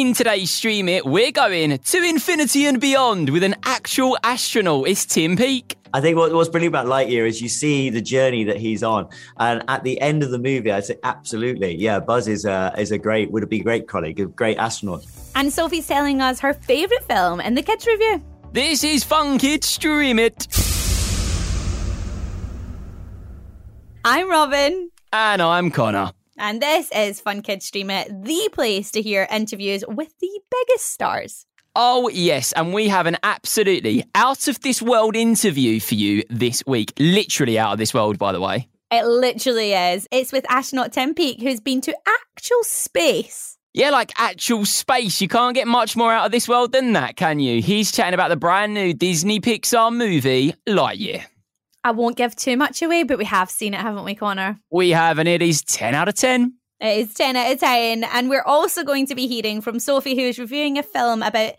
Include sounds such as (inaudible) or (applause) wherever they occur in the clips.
In today's Stream It, we're going to infinity and beyond with an actual astronaut. It's Tim Peake. I think what, what's brilliant about Lightyear is you see the journey that he's on, and at the end of the movie, I say absolutely, yeah, Buzz is a is a great would be a great colleague, a great astronaut. And Sophie's telling us her favourite film in the kids review. This is Fun Kids Stream It. I'm Robin. And I'm Connor. And this is Fun Kids Stream It, the place to hear interviews with the biggest stars. Oh, yes. And we have an absolutely out of this world interview for you this week. Literally out of this world, by the way. It literally is. It's with astronaut Tim Peake, who's been to actual space. Yeah, like actual space. You can't get much more out of this world than that, can you? He's chatting about the brand new Disney Pixar movie, Lightyear. I won't give too much away, but we have seen it, haven't we, Connor? We have, and it is 10 out of 10. It is 10 out of 10. And we're also going to be hearing from Sophie, who is reviewing a film about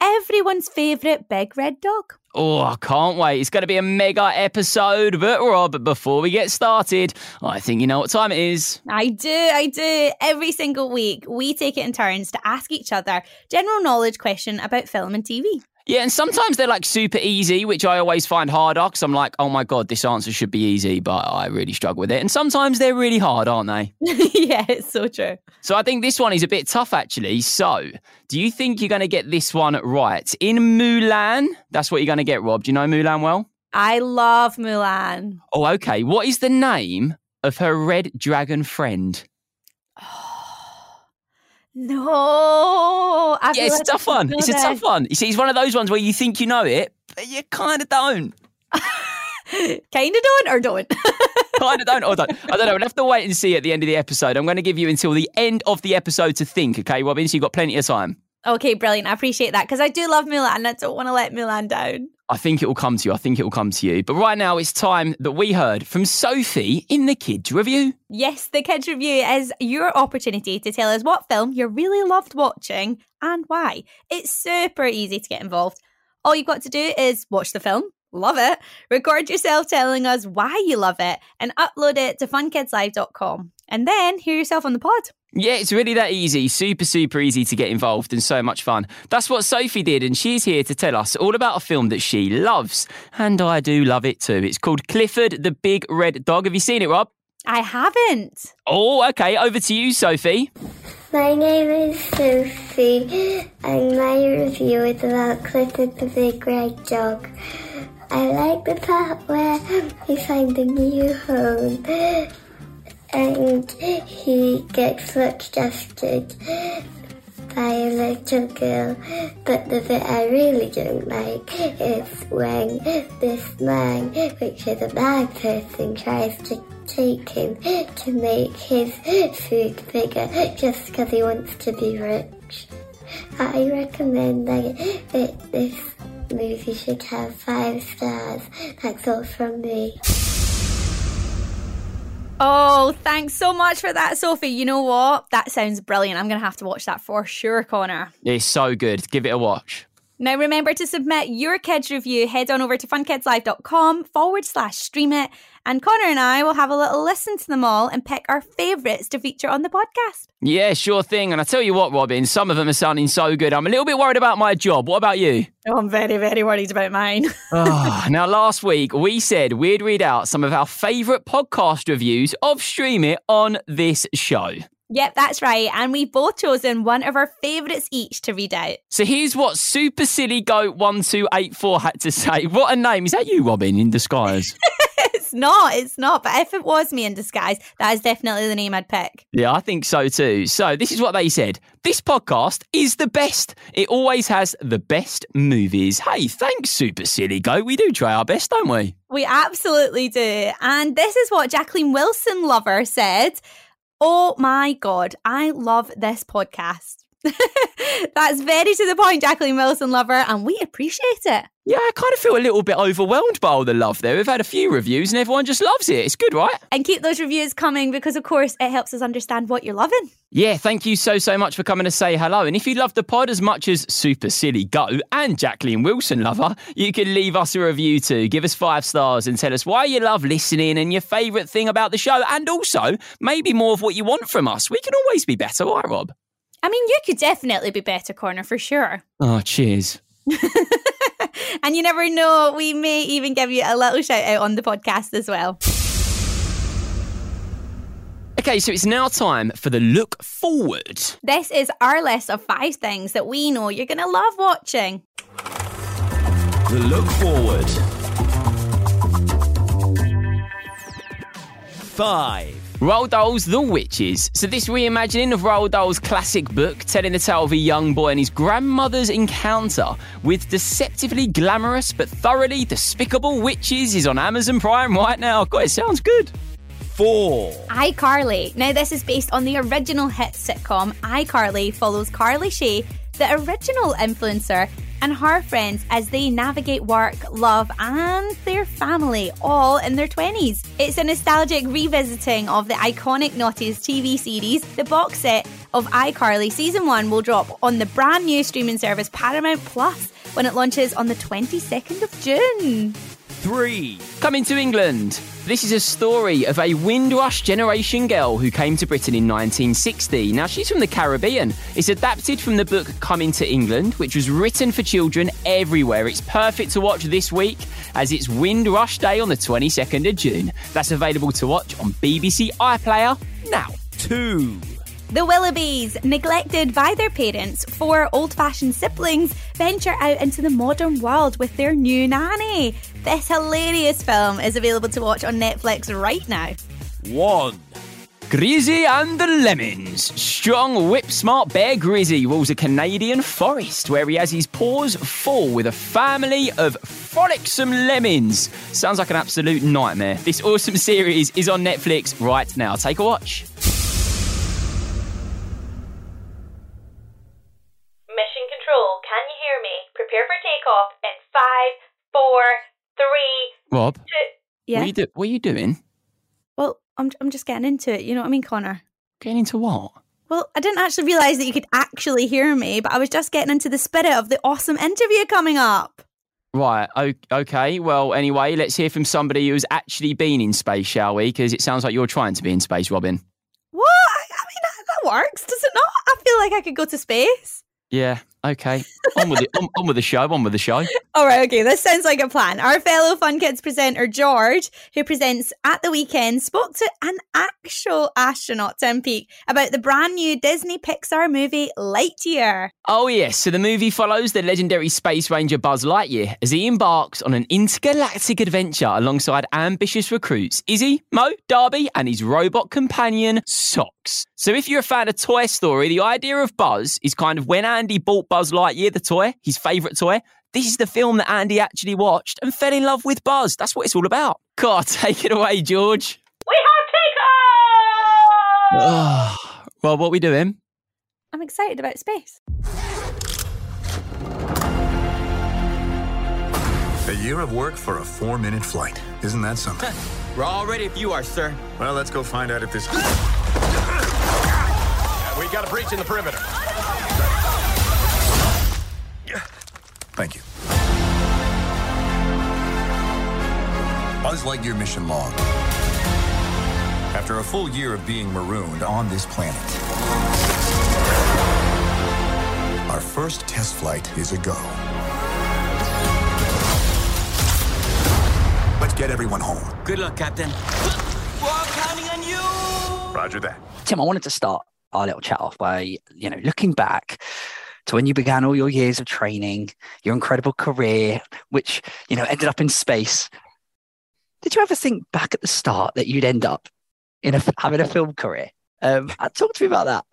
everyone's favourite big red dog. Oh, I can't wait. It's going to be a mega episode. But, Rob, before we get started, I think you know what time it is. I do, I do. Every single week, we take it in turns to ask each other general knowledge question about film and TV. Yeah, and sometimes they're like super easy, which I always find harder because I'm like, oh my God, this answer should be easy, but I really struggle with it. And sometimes they're really hard, aren't they? (laughs) yeah, it's so true. So I think this one is a bit tough, actually. So, do you think you're going to get this one right? In Mulan, that's what you're going to get, Rob. Do you know Mulan well? I love Mulan. Oh, okay. What is the name of her red dragon friend? No, I yeah, it's a tough one. It's a tough one. You see, it's one of those ones where you think you know it, but you kind of don't. (laughs) kind of don't or don't. (laughs) kind of don't or don't. I don't know. We'll have to wait and see at the end of the episode. I'm going to give you until the end of the episode to think, okay, Robin? So you've got plenty of time. Okay, brilliant. I appreciate that because I do love Mulan and I don't want to let Mulan down. I think it will come to you. I think it will come to you. But right now, it's time that we heard from Sophie in the Kids Review. Yes, the Kids Review is your opportunity to tell us what film you really loved watching and why. It's super easy to get involved. All you've got to do is watch the film, love it, record yourself telling us why you love it, and upload it to funkidslive.com. And then hear yourself on the pod. Yeah, it's really that easy. Super, super easy to get involved and so much fun. That's what Sophie did, and she's here to tell us all about a film that she loves. And I do love it too. It's called Clifford the Big Red Dog. Have you seen it, Rob? I haven't. Oh, okay. Over to you, Sophie. My name is Sophie, and my review is about Clifford the Big Red Dog. I like the part where he finds a new home and he gets looked dusted by a little girl. But the bit I really don't like is when this man, which is a bad person, tries to take him to make his food bigger just because he wants to be rich. I recommend that, that this movie should have five stars. That's all from me. Oh, thanks so much for that, Sophie. You know what? That sounds brilliant. I'm going to have to watch that for sure, Connor. It's so good. Give it a watch. Now, remember to submit your kids' review. Head on over to funkidslive.com forward slash stream it. And Connor and I will have a little listen to them all and pick our favourites to feature on the podcast. Yeah, sure thing. And I tell you what, Robin, some of them are sounding so good. I'm a little bit worried about my job. What about you? Oh, I'm very, very worried about mine. oh, (laughs) now, last week we said we'd read out some of our favourite podcast reviews of Stream It on this show. Yep, that's right. And we've both chosen one of our favourites each to read out. So here's what Super Silly Goat 1284 had to say. What a name. Is that you, Robin, in disguise? (laughs) it's not. It's not. But if it was me in disguise, that is definitely the name I'd pick. Yeah, I think so too. So this is what they said. This podcast is the best. It always has the best movies. Hey, thanks, Super Silly Goat. We do try our best, don't we? We absolutely do. And this is what Jacqueline Wilson Lover said. Oh my God, I love this podcast. (laughs) That's very to the point, Jacqueline Wilson lover, and we appreciate it. Yeah, I kind of feel a little bit overwhelmed by all the love there. We've had a few reviews and everyone just loves it. It's good, right? And keep those reviews coming because, of course, it helps us understand what you're loving. Yeah, thank you so, so much for coming to say hello. And if you love the pod as much as Super Silly Goat and Jacqueline Wilson Lover, you can leave us a review too. Give us five stars and tell us why you love listening and your favourite thing about the show. And also, maybe more of what you want from us. We can always be better, right, Rob? I mean, you could definitely be better, Connor, for sure. Oh, cheers. (laughs) and you never know, we may even give you a little shout out on the podcast as well. Okay, so it's now time for the look forward. This is our list of five things that we know you're going to love watching. The look forward. Five. Roald Dahl's The Witches. So, this reimagining of Roald Dahl's classic book, telling the tale of a young boy and his grandmother's encounter with deceptively glamorous but thoroughly despicable witches, is on Amazon Prime right now. God, it sounds good. Four. iCarly. Now, this is based on the original hit sitcom. iCarly follows Carly Shay, the original influencer, and her friends as they navigate work, love, and their family, all in their 20s. It's a nostalgic revisiting of the iconic Naughties TV series. The box set of iCarly Season 1 will drop on the brand new streaming service Paramount Plus when it launches on the 22nd of June. Three. Coming to England. This is a story of a Windrush generation girl who came to Britain in 1960. Now, she's from the Caribbean. It's adapted from the book Coming to England, which was written for children everywhere. It's perfect to watch this week as it's Windrush Day on the 22nd of June. That's available to watch on BBC iPlayer now. Two. The Willoughbys, neglected by their parents, four old fashioned siblings venture out into the modern world with their new nanny. This hilarious film is available to watch on Netflix right now. One. Grizzy and the Lemmings. Strong, whip smart Bear Grizzy rules a Canadian forest where he has his paws full with a family of frolicsome lemmings. Sounds like an absolute nightmare. This awesome series is on Netflix right now. Take a watch. Rob. Yeah. what, are you do- what are you doing? Well, I'm, I'm just getting into it. You know what I mean, Connor? Getting into what? Well, I didn't actually realise that you could actually hear me, but I was just getting into the spirit of the awesome interview coming up. Right, okay. Well, anyway, let's hear from somebody who's actually been in space, shall we? Because it sounds like you're trying to be in space, Robin. What? I, mean, that works, does it not? I feel like I could go to space. Yeah, okay. On with, the, on, on with the show, on with the show. All right, okay, this sounds like a plan. Our fellow Fun Kids presenter, George, who presents at the weekend, spoke to an actual astronaut, Tim Peake, about the brand new Disney Pixar movie Lightyear. Oh, yes. So the movie follows the legendary space ranger Buzz Lightyear as he embarks on an intergalactic adventure alongside ambitious recruits Izzy, Mo, Darby, and his robot companion, Socks. So if you're a fan of Toy Story, the idea of Buzz is kind of when Andy bought Buzz Lightyear the toy, his favourite toy. This is the film that Andy actually watched and fell in love with Buzz. That's what it's all about. God, (laughs) take it away, George. We have takeoff! (sighs) Oh, well, what are we doing? I'm excited about space. A year of work for a four minute flight. Isn't that something? (laughs) We're all ready if you are, sir. well, let's go find out if this. We got a breach in the perimeter. Thank you. Buzz Lightyear mission log. After a full year of being marooned on this planet, our first test flight is a go. Let's get everyone home. Good luck, Captain. We're all counting on you. Roger that. Tim, I wanted to start our little chat off by, you know, looking back to when you began all your years of training, your incredible career, which, you know, ended up in space. Did you ever think back at the start that you'd end up in a, having a film career? Um, talk to me about that.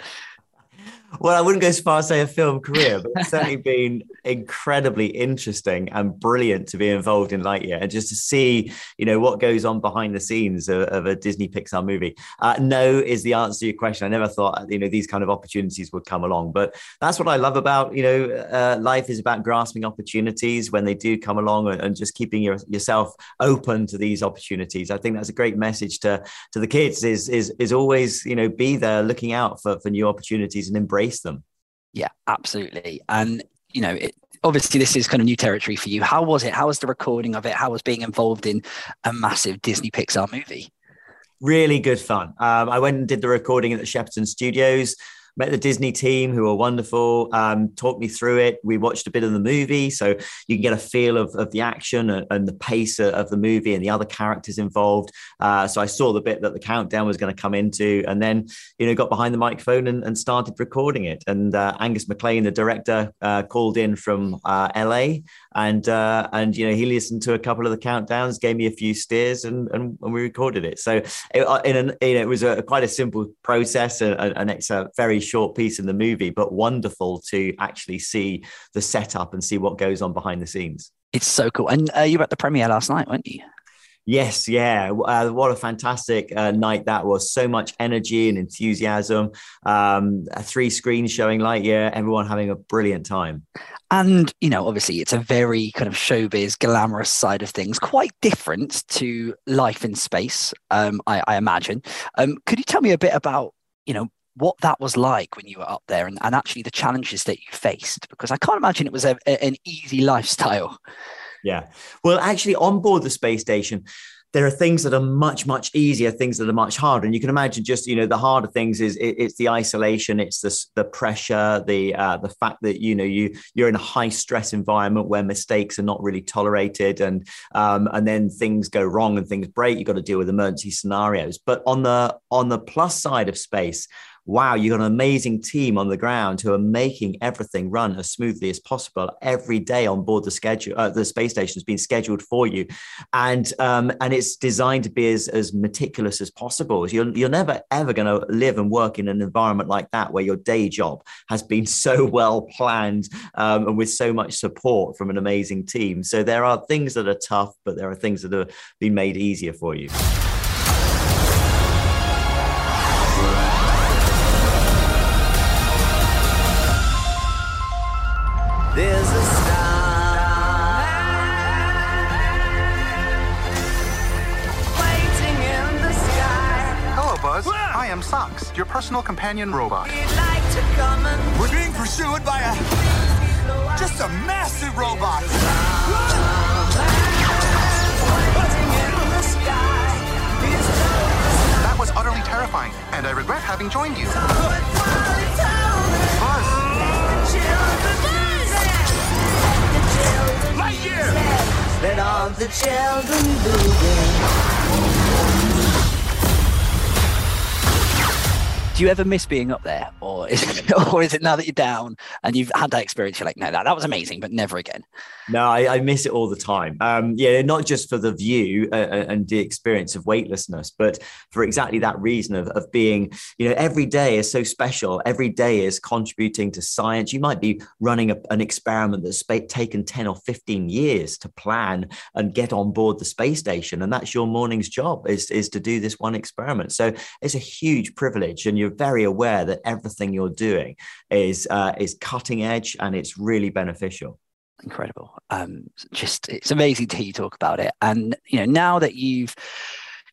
Well, I wouldn't go as far as say a film career, but it's certainly been incredibly interesting and brilliant to be involved in Lightyear and just to see, you know, what goes on behind the scenes of, of a Disney Pixar movie. Uh, no is the answer to your question. I never thought, you know, these kind of opportunities would come along, but that's what I love about, you know, uh, life is about grasping opportunities when they do come along and, and just keeping your, yourself open to these opportunities. I think that's a great message to to the kids is is is always, you know, be there looking out for, for new opportunities and embrace them. Yeah, absolutely. And, you know, it, obviously this is kind of new territory for you. How was it? How was the recording of it? How was being involved in a massive Disney Pixar movie? Really good fun. Um, I went and did the recording at the Shepperton Studios. Met the Disney team who are wonderful. Um, talked me through it. We watched a bit of the movie, so you can get a feel of, of the action and, and the pace of the movie and the other characters involved. Uh, so I saw the bit that the countdown was going to come into, and then you know got behind the microphone and, and started recording it. And uh, Angus MacLane, the director, uh, called in from uh, LA, and uh, and you know he listened to a couple of the countdowns, gave me a few steers, and and, and we recorded it. So it, uh, in an, it was a quite a simple process, and, and it's a very short piece in the movie, but wonderful to actually see the setup and see what goes on behind the scenes. It's so cool. And uh, you were at the premiere last night, weren't you? Yes, yeah. Uh, what a fantastic uh, night that was. So much energy and enthusiasm. Um, three screens showing Lightyear, everyone having a brilliant time. And, you know, obviously it's a very kind of showbiz, glamorous side of things, quite different to life in space, um, I, I, imagine. Um, could you tell me a bit about, you know, what that was like when you were up there and, and actually the challenges that you faced? Because I can't imagine it was a, a, an easy lifestyle. Yeah. Well, actually, on board the space station, there are things that are much much easier things that are much harder and you can imagine just you know the harder things is it, it's the isolation it's the, the pressure the uh, the fact that you know you you're in a high stress environment where mistakes are not really tolerated and um, and then things go wrong and things break you've got to deal with emergency scenarios but on the on the plus side of space wow, you've got an amazing team on the ground who are making everything run as smoothly as possible every day on board the schedule. Uh, the space station has been scheduled for you, and um, and it's designed to be as, as meticulous as possible. You're you're never ever going to live and work in an environment like that where your day job has been (laughs) so well planned um, and with so much support from an amazing team. So there are things that are tough, but there are things that have been made easier for you. Hello, Buzz. I am Socks, your personal companion robot. We'd like to come and We're being pursued by a just a massive robot. That was utterly terrifying, and I regret having joined you. Buzz, Lightyear! Let all the children moving. Do you ever miss being up there, or is it, (laughs) or is it now that you're down and you've had that experience? You're like, no, that, that was amazing, but never again. No, I, I miss it all the time. Um, yeah, not just for the view uh, uh, and the experience of weightlessness, but for exactly that reason of, of being, you know, every day is so special. Every day is contributing to science. You might be running a, an experiment that's taken 10 or 15 years to plan and get on board the space station. And that's your morning's job is, is to do this one experiment. So it's a huge privilege. And you're very aware that everything you're doing is, uh, is cutting edge and it's really beneficial incredible. Um, just it's amazing to hear you talk about it. And you know, now that you've,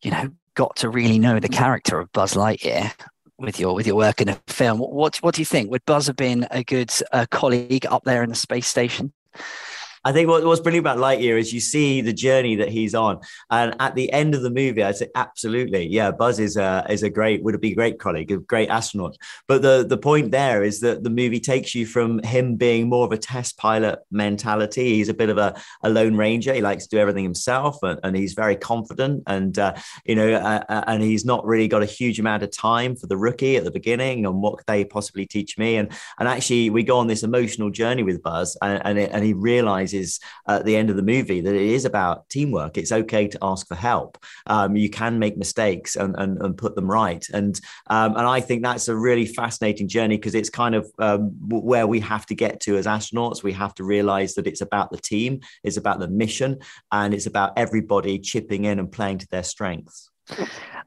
you know, got to really know the character of Buzz Lightyear with your with your work in a film, what what do you think? Would Buzz have been a good uh, colleague up there in the space station? I think what, what's brilliant about Lightyear is you see the journey that he's on, and at the end of the movie, I'd say absolutely, yeah, Buzz is a is a great would be great colleague, a great astronaut. But the the point there is that the movie takes you from him being more of a test pilot mentality. He's a bit of a, a lone ranger. He likes to do everything himself, and, and he's very confident, and uh, you know, uh, uh, and he's not really got a huge amount of time for the rookie at the beginning. And what they possibly teach me? And and actually, we go on this emotional journey with Buzz, and and, it, and he realizes at the end of the movie that it is about teamwork. It's okay to ask for help. Um, you can make mistakes and, and, and put them right. And um, and I think that's a really fascinating journey because it's kind of um, where we have to get to as astronauts. We have to realize that it's about the team, it's about the mission, and it's about everybody chipping in and playing to their strengths.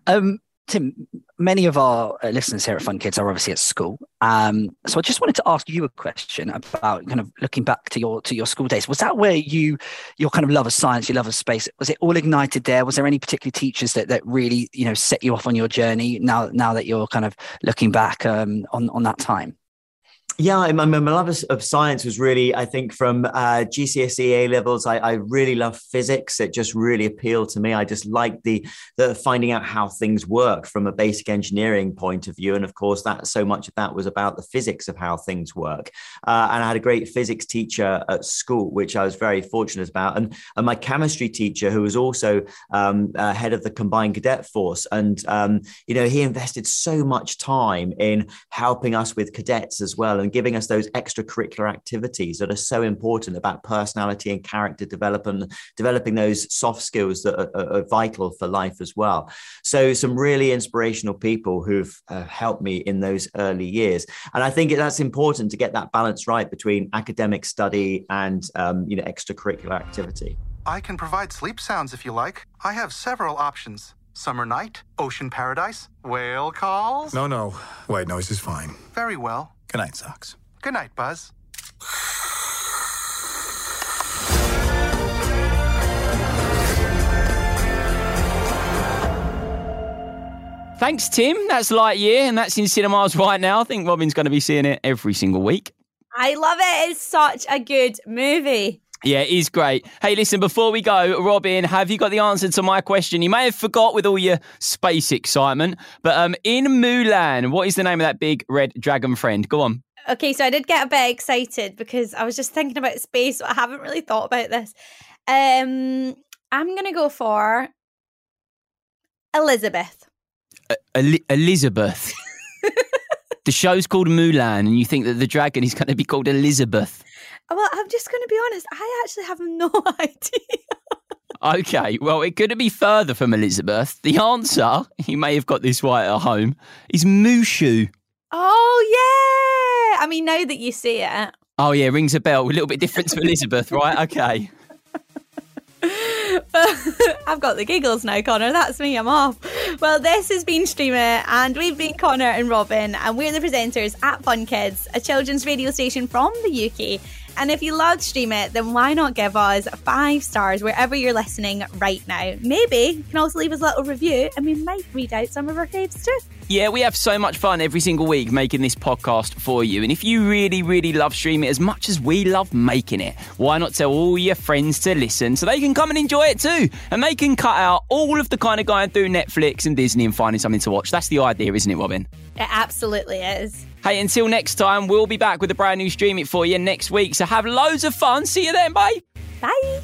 Um, Tim, many of our uh, listeners here at Fun Kids are obviously at school. Um, so I just wanted to ask you a question about kind of looking back to your to your school days. Was that where you your kind of love of science, your love of space, was it all ignited there? Was there any particular teachers that that really you know set you off on your journey? Now now that you're kind of looking back um, on on that time. Yeah, my, my love of, of science was really, I think, from uh, GCSE A levels. I, I really love physics. It just really appealed to me. I just liked the the finding out how things work from a basic engineering point of view, and of course, that so much of that was about the physics of how things work. Uh, and I had a great physics teacher at school, which I was very fortunate about, and and my chemistry teacher, who was also um, uh, head of the combined cadet force, and um, you know, he invested so much time in helping us with cadets as well and giving us those extracurricular activities that are so important about personality and character development, developing those soft skills that are, are, vital for life as well. So, some really inspirational people who've uh, helped me in those early years. And I think that's important to get that balance right between academic study and um, you know extracurricular activity. I can provide sleep sounds if you like. I have several options. Summer night, ocean paradise, whale calls. No, no. White noise is fine. Very well. Good night, Socks. Good night, Buzz. Thanks, Tim. That's Lightyear, and that's in cinemas right now. I think Robin's going to be seeing it every single week. I love it. It's such a good movie. Yeah, it is great. Hey, listen, before we go, Robin, have you got the answer to my question? You may have forgot with all your space excitement, but um, in Mulan, what is the name of that big red dragon friend? Go on. Okay, so I did get a bit excited because I was just thinking about space, but I haven't really thought about this. Um, I'm gonna go for Elizabeth. Uh, El- Elizabeth. (laughs) the show's called Mulan, and you think that the dragon is going to be called Elizabeth. Uh, well, I'm just going to be honest. I actually have no (laughs) idea. Okay, well, it couldn't be further from Elizabeth. The answer, you may have got this right at home, is Mushu. Oh yeah! I mean, now that you see it, Oh, yeah, rings a bell. A little bit different to Elizabeth, right? (laughs) Okay. (laughs) (laughs) I've got the giggles now, Connor. That's me. I'm off. Well, this has been Stream It, and we've been Connor and Robin, and we're the presenters at Fun Kids, a children's radio station from the UK. And if you love Stream It, then why not give us five stars wherever you're listening right now? Maybe you can also leave us a little review, and we might read out some of our faves too. Yeah, we have so much fun every single week making this podcast for you. And if you really, really love Stream It as much as we love making it, why not tell all your friends to listen so they can come and enjoy it too? And they can cut out all of the kind of going through Netflix and Disney and finding something to watch. That's the idea, isn't it, Robin? It absolutely is. Hey, until next time, we'll be back with a brand new Stream It for you next week. So have loads of fun. See you then. Bye. Bye.